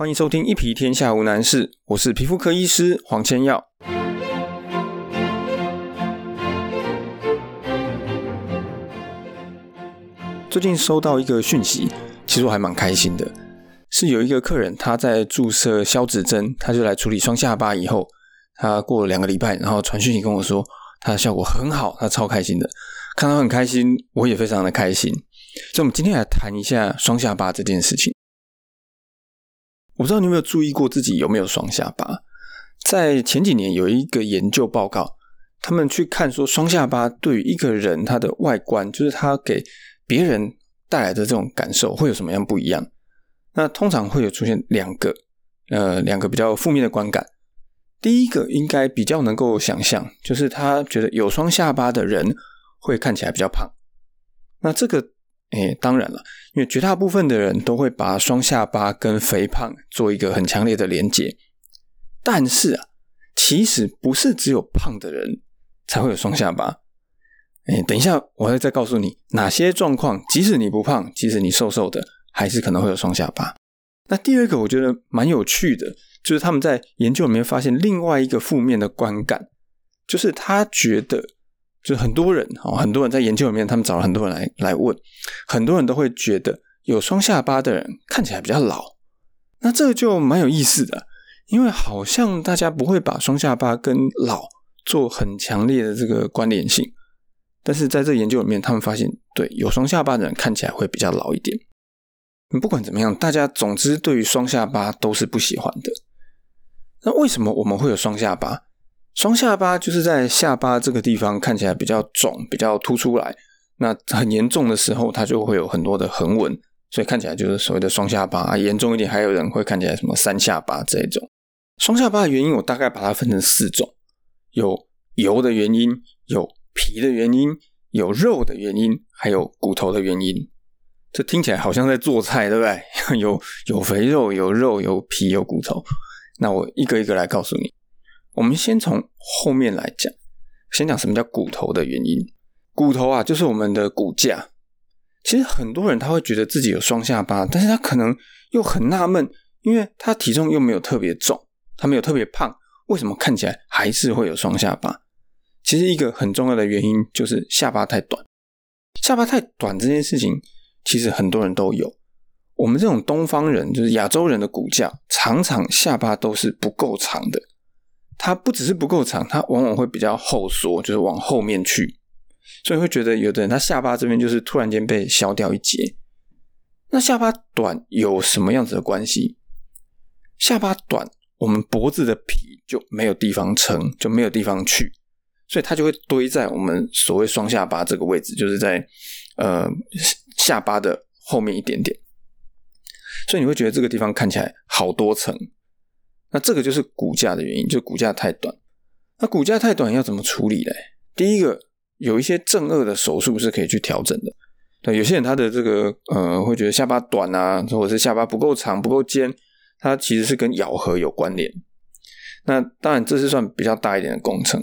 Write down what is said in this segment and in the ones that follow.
欢迎收听《一皮天下无难事》，我是皮肤科医师黄千耀。最近收到一个讯息，其实我还蛮开心的，是有一个客人他在注射消脂针，他就来处理双下巴以后，他过了两个礼拜，然后传讯息跟我说，他的效果很好，他超开心的，看到很开心，我也非常的开心。所以，我们今天来谈一下双下巴这件事情。我不知道你有没有注意过自己有没有双下巴？在前几年有一个研究报告，他们去看说双下巴对于一个人他的外观，就是他给别人带来的这种感受会有什么样不一样？那通常会有出现两个，呃，两个比较负面的观感。第一个应该比较能够想象，就是他觉得有双下巴的人会看起来比较胖。那这个。哎，当然了，因为绝大部分的人都会把双下巴跟肥胖做一个很强烈的连结。但是啊，其实不是只有胖的人才会有双下巴。哎，等一下，我会再告诉你哪些状况，即使你不胖，即使你瘦瘦的，还是可能会有双下巴。那第二个，我觉得蛮有趣的，就是他们在研究里面发现另外一个负面的观感，就是他觉得。就很多人哦，很多人在研究里面，他们找了很多人来来问，很多人都会觉得有双下巴的人看起来比较老。那这个就蛮有意思的，因为好像大家不会把双下巴跟老做很强烈的这个关联性，但是在这研究里面，他们发现，对有双下巴的人看起来会比较老一点。不管怎么样，大家总之对于双下巴都是不喜欢的。那为什么我们会有双下巴？双下巴就是在下巴这个地方看起来比较肿、比较凸出来，那很严重的时候，它就会有很多的横纹，所以看起来就是所谓的双下巴。严重一点，还有人会看起来什么三下巴这一种。双下巴的原因，我大概把它分成四种：有油的原因，有皮的原因，有肉的原因，还有骨头的原因。这听起来好像在做菜，对不对？有有肥肉，有肉，有皮，有骨头。那我一个一个来告诉你。我们先从后面来讲，先讲什么叫骨头的原因。骨头啊，就是我们的骨架。其实很多人他会觉得自己有双下巴，但是他可能又很纳闷，因为他体重又没有特别重，他没有特别胖，为什么看起来还是会有双下巴？其实一个很重要的原因就是下巴太短。下巴太短这件事情，其实很多人都有。我们这种东方人，就是亚洲人的骨架，常常下巴都是不够长的。它不只是不够长，它往往会比较后缩，就是往后面去，所以会觉得有的人他下巴这边就是突然间被削掉一截。那下巴短有什么样子的关系？下巴短，我们脖子的皮就没有地方撑，就没有地方去，所以它就会堆在我们所谓双下巴这个位置，就是在呃下巴的后面一点点，所以你会觉得这个地方看起来好多层。那这个就是骨架的原因，就骨架太短。那骨架太短要怎么处理嘞？第一个，有一些正颚的手术是可以去调整的。对，有些人他的这个呃，会觉得下巴短啊，或者是下巴不够长、不够尖，它其实是跟咬合有关联。那当然这是算比较大一点的工程。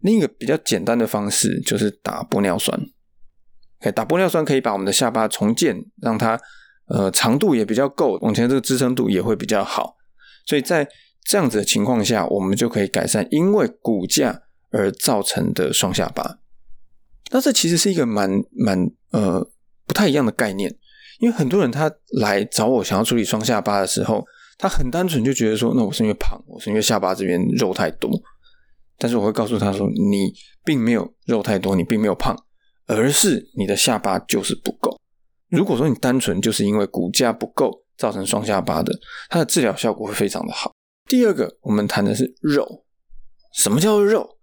另一个比较简单的方式就是打玻尿酸。可以打玻尿酸可以把我们的下巴重建，让它呃长度也比较够，往前这个支撑度也会比较好。所以在这样子的情况下，我们就可以改善因为骨架而造成的双下巴。那这其实是一个蛮蛮呃不太一样的概念，因为很多人他来找我想要处理双下巴的时候，他很单纯就觉得说，那我是因为胖，我是因为下巴这边肉太多。但是我会告诉他说，你并没有肉太多，你并没有胖，而是你的下巴就是不够。如果说你单纯就是因为骨架不够。造成双下巴的，它的治疗效果会非常的好。第二个，我们谈的是肉。什么叫做肉？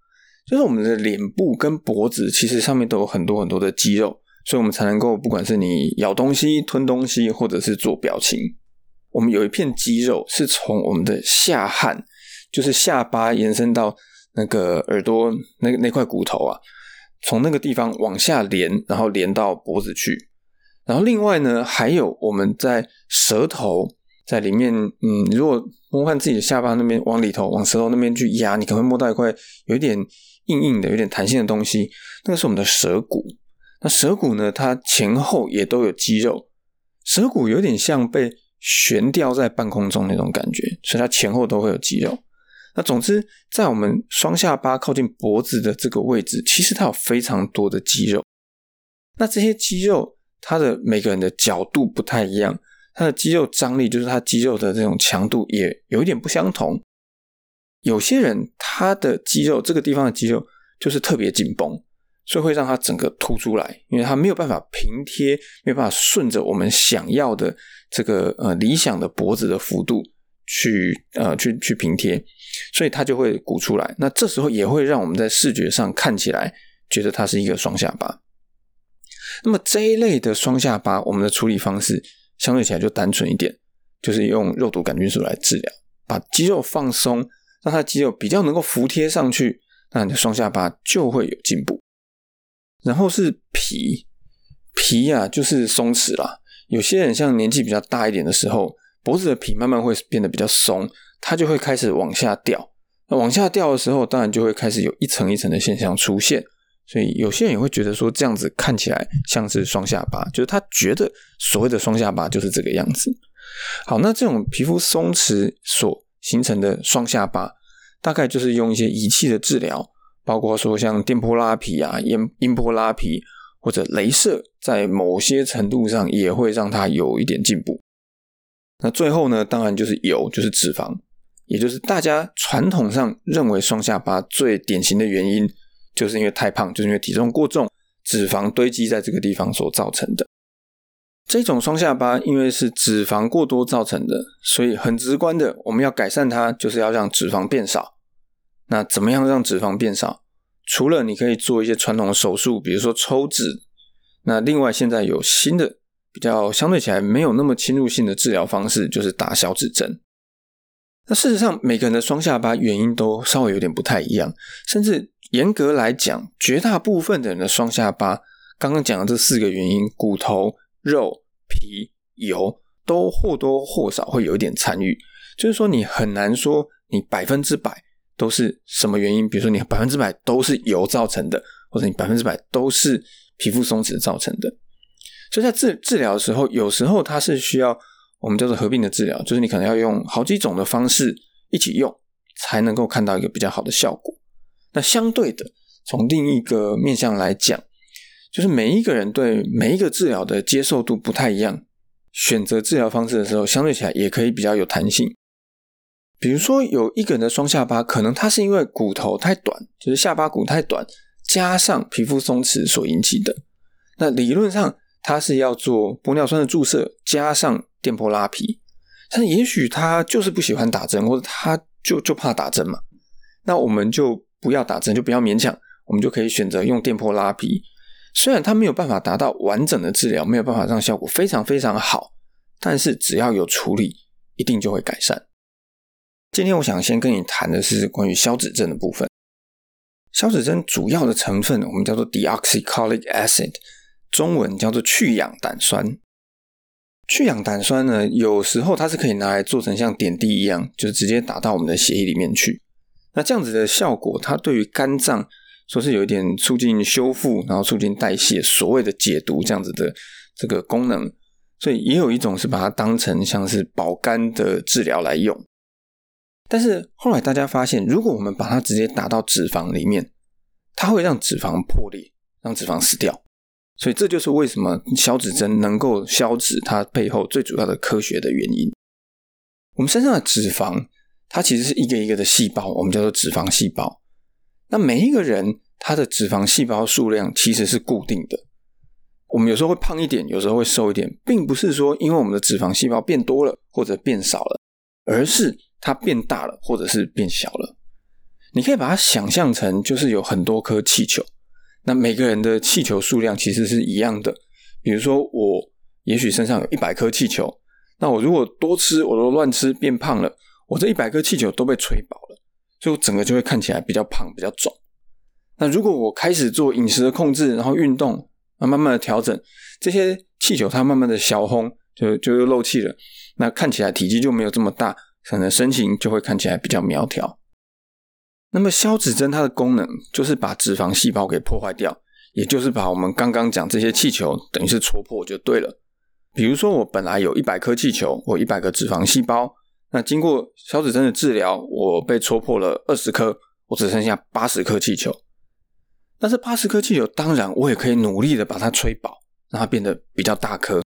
就是我们的脸部跟脖子，其实上面都有很多很多的肌肉，所以我们才能够，不管是你咬东西、吞东西，或者是做表情，我们有一片肌肉是从我们的下颌，就是下巴延伸到那个耳朵那那块骨头啊，从那个地方往下连，然后连到脖子去。然后另外呢，还有我们在舌头在里面，嗯，如果摸看自己的下巴那边往里头往舌头那边去压，你可能会摸到一块有点硬硬的、有点弹性的东西，那个是我们的舌骨。那舌骨呢，它前后也都有肌肉，舌骨有点像被悬吊在半空中那种感觉，所以它前后都会有肌肉。那总之，在我们双下巴靠近脖子的这个位置，其实它有非常多的肌肉。那这些肌肉，他的每个人的角度不太一样，他的肌肉张力，就是他肌肉的这种强度也有一点不相同。有些人他的肌肉这个地方的肌肉就是特别紧绷，所以会让它整个凸出来，因为它没有办法平贴，没有办法顺着我们想要的这个呃理想的脖子的幅度去呃去去平贴，所以它就会鼓出来。那这时候也会让我们在视觉上看起来觉得它是一个双下巴。那么这一类的双下巴，我们的处理方式相对起来就单纯一点，就是用肉毒杆菌素来治疗，把肌肉放松，让它肌肉比较能够服贴上去，那你的双下巴就会有进步。然后是皮，皮呀就是松弛啦。有些人像年纪比较大一点的时候，脖子的皮慢慢会变得比较松，它就会开始往下掉。那往下掉的时候，当然就会开始有一层一层的现象出现。所以有些人也会觉得说，这样子看起来像是双下巴，就是他觉得所谓的双下巴就是这个样子。好，那这种皮肤松弛所形成的双下巴，大概就是用一些仪器的治疗，包括说像电波拉皮啊、音音波拉皮或者镭射，在某些程度上也会让它有一点进步。那最后呢，当然就是油，就是脂肪，也就是大家传统上认为双下巴最典型的原因。就是因为太胖，就是因为体重过重，脂肪堆积在这个地方所造成的。这种双下巴因为是脂肪过多造成的，所以很直观的，我们要改善它，就是要让脂肪变少。那怎么样让脂肪变少？除了你可以做一些传统的手术，比如说抽脂，那另外现在有新的比较相对起来没有那么侵入性的治疗方式，就是打小指针。那事实上，每个人的双下巴原因都稍微有点不太一样，甚至。严格来讲，绝大部分的人的双下巴，刚刚讲的这四个原因——骨头、肉、皮、油，都或多或少会有一点参与。就是说，你很难说你百分之百都是什么原因，比如说你百分之百都是油造成的，或者你百分之百都是皮肤松弛造成的。所以在治治疗的时候，有时候它是需要我们叫做合并的治疗，就是你可能要用好几种的方式一起用，才能够看到一个比较好的效果。那相对的，从另一个面向来讲，就是每一个人对每一个治疗的接受度不太一样，选择治疗方式的时候，相对起来也可以比较有弹性。比如说，有一个人的双下巴，可能他是因为骨头太短，就是下巴骨太短，加上皮肤松弛所引起的。那理论上，他是要做玻尿酸的注射，加上电波拉皮。但也许他就是不喜欢打针，或者他就就怕打针嘛。那我们就。不要打针，就不要勉强，我们就可以选择用电波拉皮。虽然它没有办法达到完整的治疗，没有办法让效果非常非常好，但是只要有处理，一定就会改善。今天我想先跟你谈的是关于消脂针的部分。消脂针主要的成分我们叫做 deoxycholic acid，中文叫做去氧胆酸。去氧胆酸呢，有时候它是可以拿来做成像点滴一样，就是直接打到我们的血液里面去。那这样子的效果，它对于肝脏说是有一点促进修复，然后促进代谢，所谓的解毒这样子的这个功能，所以也有一种是把它当成像是保肝的治疗来用。但是后来大家发现，如果我们把它直接打到脂肪里面，它会让脂肪破裂，让脂肪死掉。所以这就是为什么消脂针能够消脂，它背后最主要的科学的原因。我们身上的脂肪。它其实是一个一个的细胞，我们叫做脂肪细胞。那每一个人他的脂肪细胞数量其实是固定的。我们有时候会胖一点，有时候会瘦一点，并不是说因为我们的脂肪细胞变多了或者变少了，而是它变大了或者是变小了。你可以把它想象成就是有很多颗气球，那每个人的气球数量其实是一样的。比如说我也许身上有一百颗气球，那我如果多吃，我都乱吃变胖了。我这一百颗气球都被吹饱了，所以我整个就会看起来比较胖、比较肿。那如果我开始做饮食的控制，然后运动，那，慢慢的调整，这些气球它慢慢的消烘，就就又漏气了。那看起来体积就没有这么大，可能身形就会看起来比较苗条。那么消脂针它的功能就是把脂肪细胞给破坏掉，也就是把我们刚刚讲这些气球等于是戳破就对了。比如说，我本来有一百颗气球，我一百个脂肪细胞，那经过消脂针的治疗，我被戳破了二十颗，我只剩下八十颗气球。但是八十颗气球，当然我也可以努力的把它吹饱，让它变得比较大颗。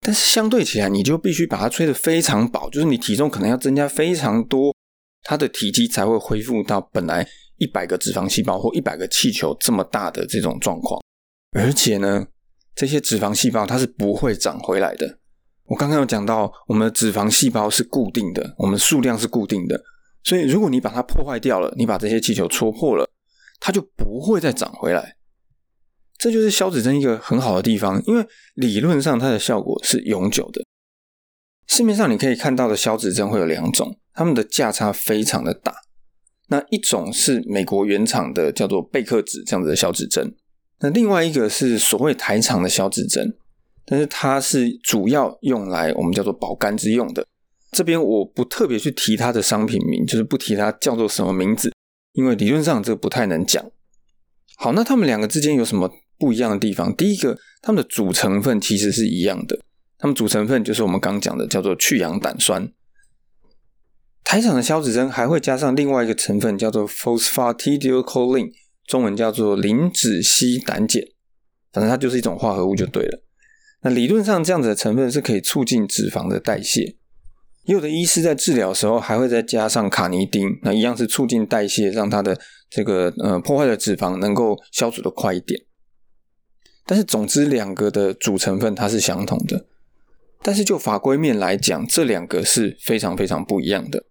但是相对起来，你就必须把它吹得非常饱，就是你体重可能要增加非常多，它的体积才会恢复到本来一百个脂肪细胞或一百个气球这么大的这种状况。而且呢，这些脂肪细胞它是不会长回来的。我刚刚有讲到，我们的脂肪细胞是固定的，我们数量是固定的，所以如果你把它破坏掉了，你把这些气球戳破了。它就不会再长回来，这就是消脂针一个很好的地方，因为理论上它的效果是永久的。市面上你可以看到的消脂针会有两种，它们的价差非常的大。那一种是美国原厂的，叫做贝克脂这样子的消脂针，那另外一个是所谓台厂的消脂针，但是它是主要用来我们叫做保肝之用的。这边我不特别去提它的商品名，就是不提它叫做什么名字。因为理论上这个不太能讲。好，那他们两个之间有什么不一样的地方？第一个，它们的主成分其实是一样的，它们主成分就是我们刚讲的叫做去氧胆酸。台厂的消脂针还会加上另外一个成分叫做 phosphatidylcholine，中文叫做磷脂烯胆碱，反正它就是一种化合物就对了。那理论上这样子的成分是可以促进脂肪的代谢。也有的医师在治疗的时候还会再加上卡尼丁，那一样是促进代谢，让它的这个呃破坏的脂肪能够消除的快一点。但是总之两个的主成分它是相同的，但是就法规面来讲，这两个是非常非常不一样的。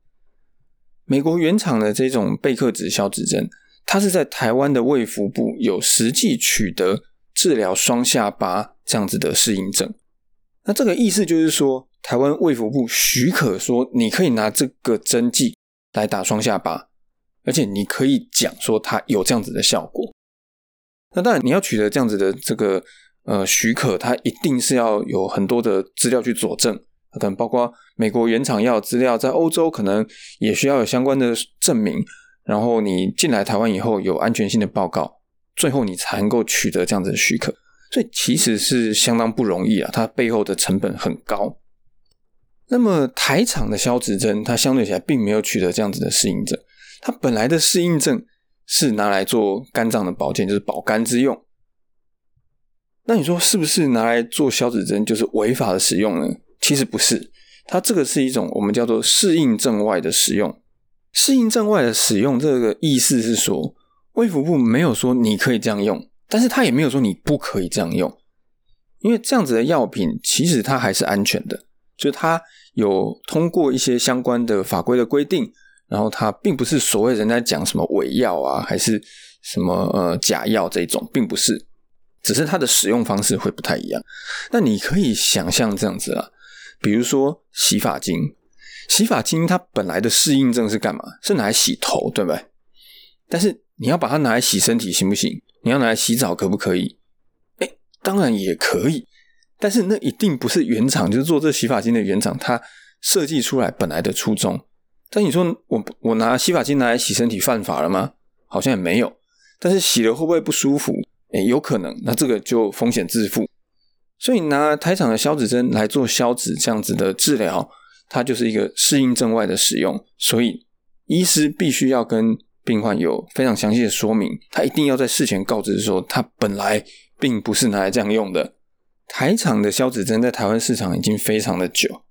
美国原厂的这种贝克脂消脂针，它是在台湾的卫福部有实际取得治疗双下巴这样子的适应症。那这个意思就是说。台湾卫福部许可说，你可以拿这个针剂来打双下巴，而且你可以讲说它有这样子的效果。那当然，你要取得这样子的这个呃许可，它一定是要有很多的资料去佐证，可能包括美国原厂药资料，在欧洲可能也需要有相关的证明。然后你进来台湾以后有安全性的报告，最后你才能够取得这样子的许可。所以其实是相当不容易啊，它背后的成本很高。那么台厂的消脂针，它相对起来并没有取得这样子的适应症。它本来的适应症是拿来做肝脏的保健，就是保肝之用。那你说是不是拿来做消脂针就是违法的使用呢？其实不是，它这个是一种我们叫做适应症外的使用。适应症外的使用这个意思是说，卫福部没有说你可以这样用，但是他也没有说你不可以这样用，因为这样子的药品其实它还是安全的。就是它有通过一些相关的法规的规定，然后它并不是所谓人家讲什么伪药啊，还是什么呃假药这种，并不是，只是它的使用方式会不太一样。那你可以想象这样子啊，比如说洗发精，洗发精它本来的适应症是干嘛？是拿来洗头，对不对？但是你要把它拿来洗身体行不行？你要拿来洗澡可不可以？哎，当然也可以。但是那一定不是原厂，就是做这洗发精的原厂，它设计出来本来的初衷。但你说我我拿洗发精拿来洗身体犯法了吗？好像也没有。但是洗了会不会不舒服？诶，有可能。那这个就风险自负。所以拿台厂的消脂针来做消脂这样子的治疗，它就是一个适应症外的使用。所以医师必须要跟病患有非常详细的说明，他一定要在事前告知说，他本来并不是拿来这样用的。台厂的消脂针在台湾市场已经非常的久，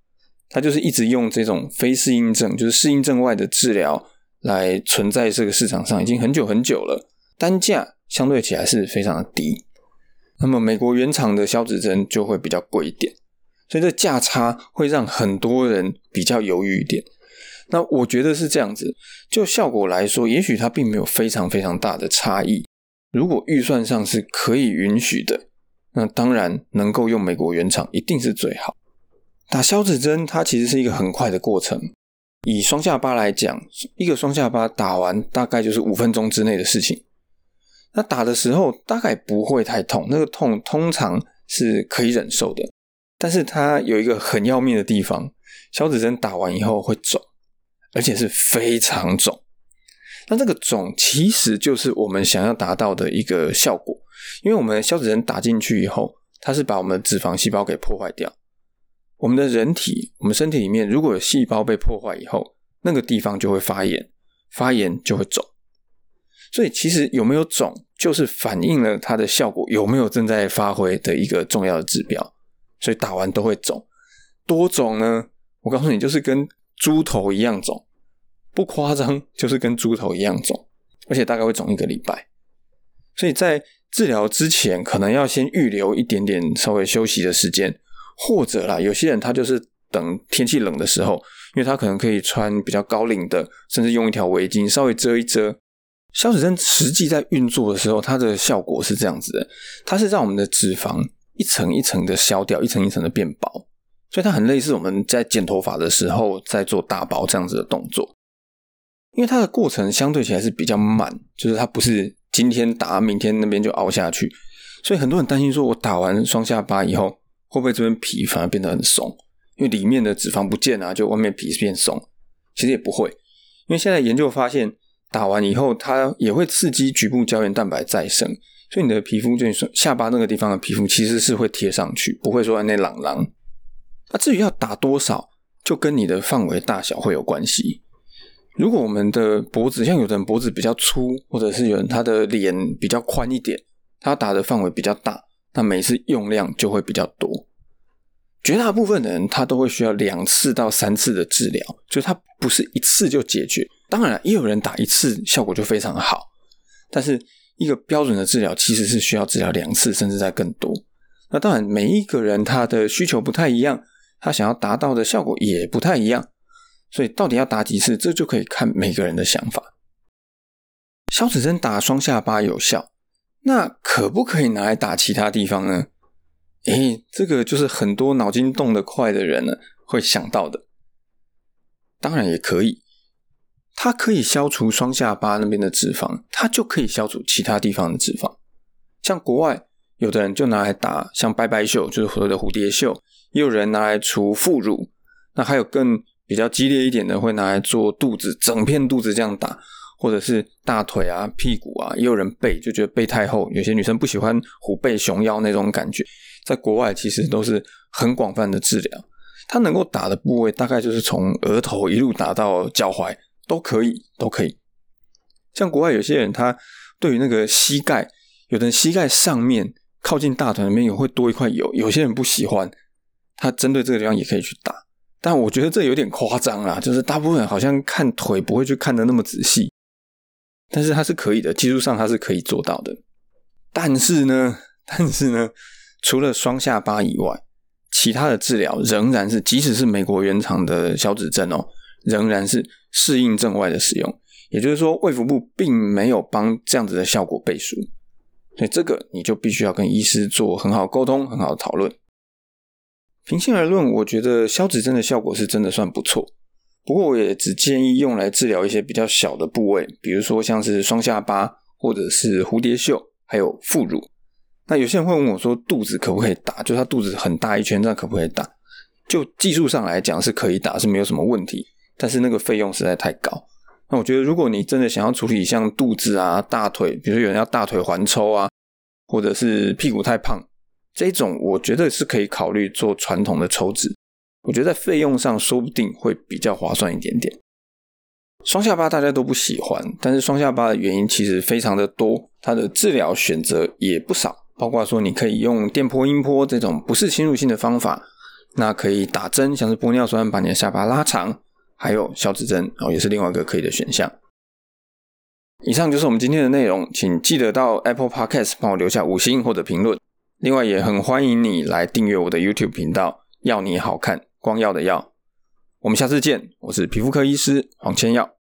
它就是一直用这种非适应症，就是适应症外的治疗来存在这个市场上，已经很久很久了。单价相对起来是非常的低，那么美国原厂的消脂针就会比较贵一点，所以这价差会让很多人比较犹豫一点。那我觉得是这样子，就效果来说，也许它并没有非常非常大的差异。如果预算上是可以允许的。那当然能够用美国原厂一定是最好。打消脂针它其实是一个很快的过程，以双下巴来讲，一个双下巴打完大概就是五分钟之内的事情。那打的时候大概不会太痛，那个痛通常是可以忍受的。但是它有一个很要命的地方，消脂针打完以后会肿，而且是非常肿。那这个肿其实就是我们想要达到的一个效果。因为我们消脂针打进去以后，它是把我们的脂肪细胞给破坏掉，我们的人体，我们身体里面如果有细胞被破坏以后，那个地方就会发炎，发炎就会肿。所以其实有没有肿，就是反映了它的效果有没有正在发挥的一个重要的指标。所以打完都会肿，多肿呢？我告诉你，就是跟猪头一样肿，不夸张，就是跟猪头一样肿，而且大概会肿一个礼拜。所以在治疗之前，可能要先预留一点点稍微休息的时间，或者啦，有些人他就是等天气冷的时候，因为他可能可以穿比较高领的，甚至用一条围巾稍微遮一遮。消脂针实际在运作的时候，它的效果是这样子的，它是让我们的脂肪一层一层的消掉，一层一层的变薄，所以它很类似我们在剪头发的时候在做打薄这样子的动作。因为它的过程相对起来是比较慢，就是它不是今天打，明天那边就凹下去，所以很多人担心说，我打完双下巴以后，会不会这边皮反而变得很松？因为里面的脂肪不见啊，就外面皮变松。其实也不会，因为现在研究发现。打完以后，它也会刺激局部胶原蛋白再生，所以你的皮肤就是下巴那个地方的皮肤其实是会贴上去，不会说那朗朗。那至于要打多少，就跟你的范围大小会有关系。如果我们的脖子像有的人脖子比较粗，或者是有人他的脸比较宽一点，他打的范围比较大，那每次用量就会比较多。绝大部分的人他都会需要两次到三次的治疗，就他不是一次就解决。当然，也有人打一次效果就非常好，但是一个标准的治疗其实是需要治疗两次，甚至在更多。那当然，每一个人他的需求不太一样，他想要达到的效果也不太一样，所以到底要打几次，这就可以看每个人的想法。消脂针打双下巴有效，那可不可以拿来打其他地方呢？诶，这个就是很多脑筋动得快的人呢会想到的。当然也可以。它可以消除双下巴那边的脂肪，它就可以消除其他地方的脂肪。像国外有的人就拿来打像拜拜袖，就是所谓的蝴蝶袖，也有人拿来除副乳。那还有更比较激烈一点的，会拿来做肚子，整片肚子这样打，或者是大腿啊、屁股啊，也有人背，就觉得背太厚，有些女生不喜欢虎背熊腰那种感觉。在国外其实都是很广泛的治疗，它能够打的部位大概就是从额头一路打到脚踝。都可以，都可以。像国外有些人，他对于那个膝盖，有的膝盖上面靠近大腿那边有会多一块油，有些人不喜欢，他针对这个地方也可以去打。但我觉得这有点夸张啦，就是大部分好像看腿不会去看的那么仔细，但是它是可以的，技术上它是可以做到的。但是呢，但是呢，除了双下巴以外，其他的治疗仍然是，即使是美国原厂的小指针哦。仍然是适应症外的使用，也就是说，胃腹部并没有帮这样子的效果背书，所以这个你就必须要跟医师做很好沟通、很好的讨论。平心而论，我觉得消脂针的效果是真的算不错，不过我也只建议用来治疗一些比较小的部位，比如说像是双下巴或者是蝴蝶袖，还有副乳。那有些人会问我说，肚子可不可以打？就他肚子很大一圈，这样可不可以打？就技术上来讲是可以打，是没有什么问题。但是那个费用实在太高，那我觉得如果你真的想要处理像肚子啊、大腿，比如有人要大腿环抽啊，或者是屁股太胖这种，我觉得是可以考虑做传统的抽脂。我觉得在费用上说不定会比较划算一点点。双下巴大家都不喜欢，但是双下巴的原因其实非常的多，它的治疗选择也不少，包括说你可以用电波、音波这种不是侵入性的方法，那可以打针，像是玻尿酸把你的下巴拉长。还有消脂针，然后也是另外一个可以的选项。以上就是我们今天的内容，请记得到 Apple Podcast 帮我留下五星或者评论。另外，也很欢迎你来订阅我的 YouTube 频道，要你好看光耀的耀。我们下次见，我是皮肤科医师黄千耀。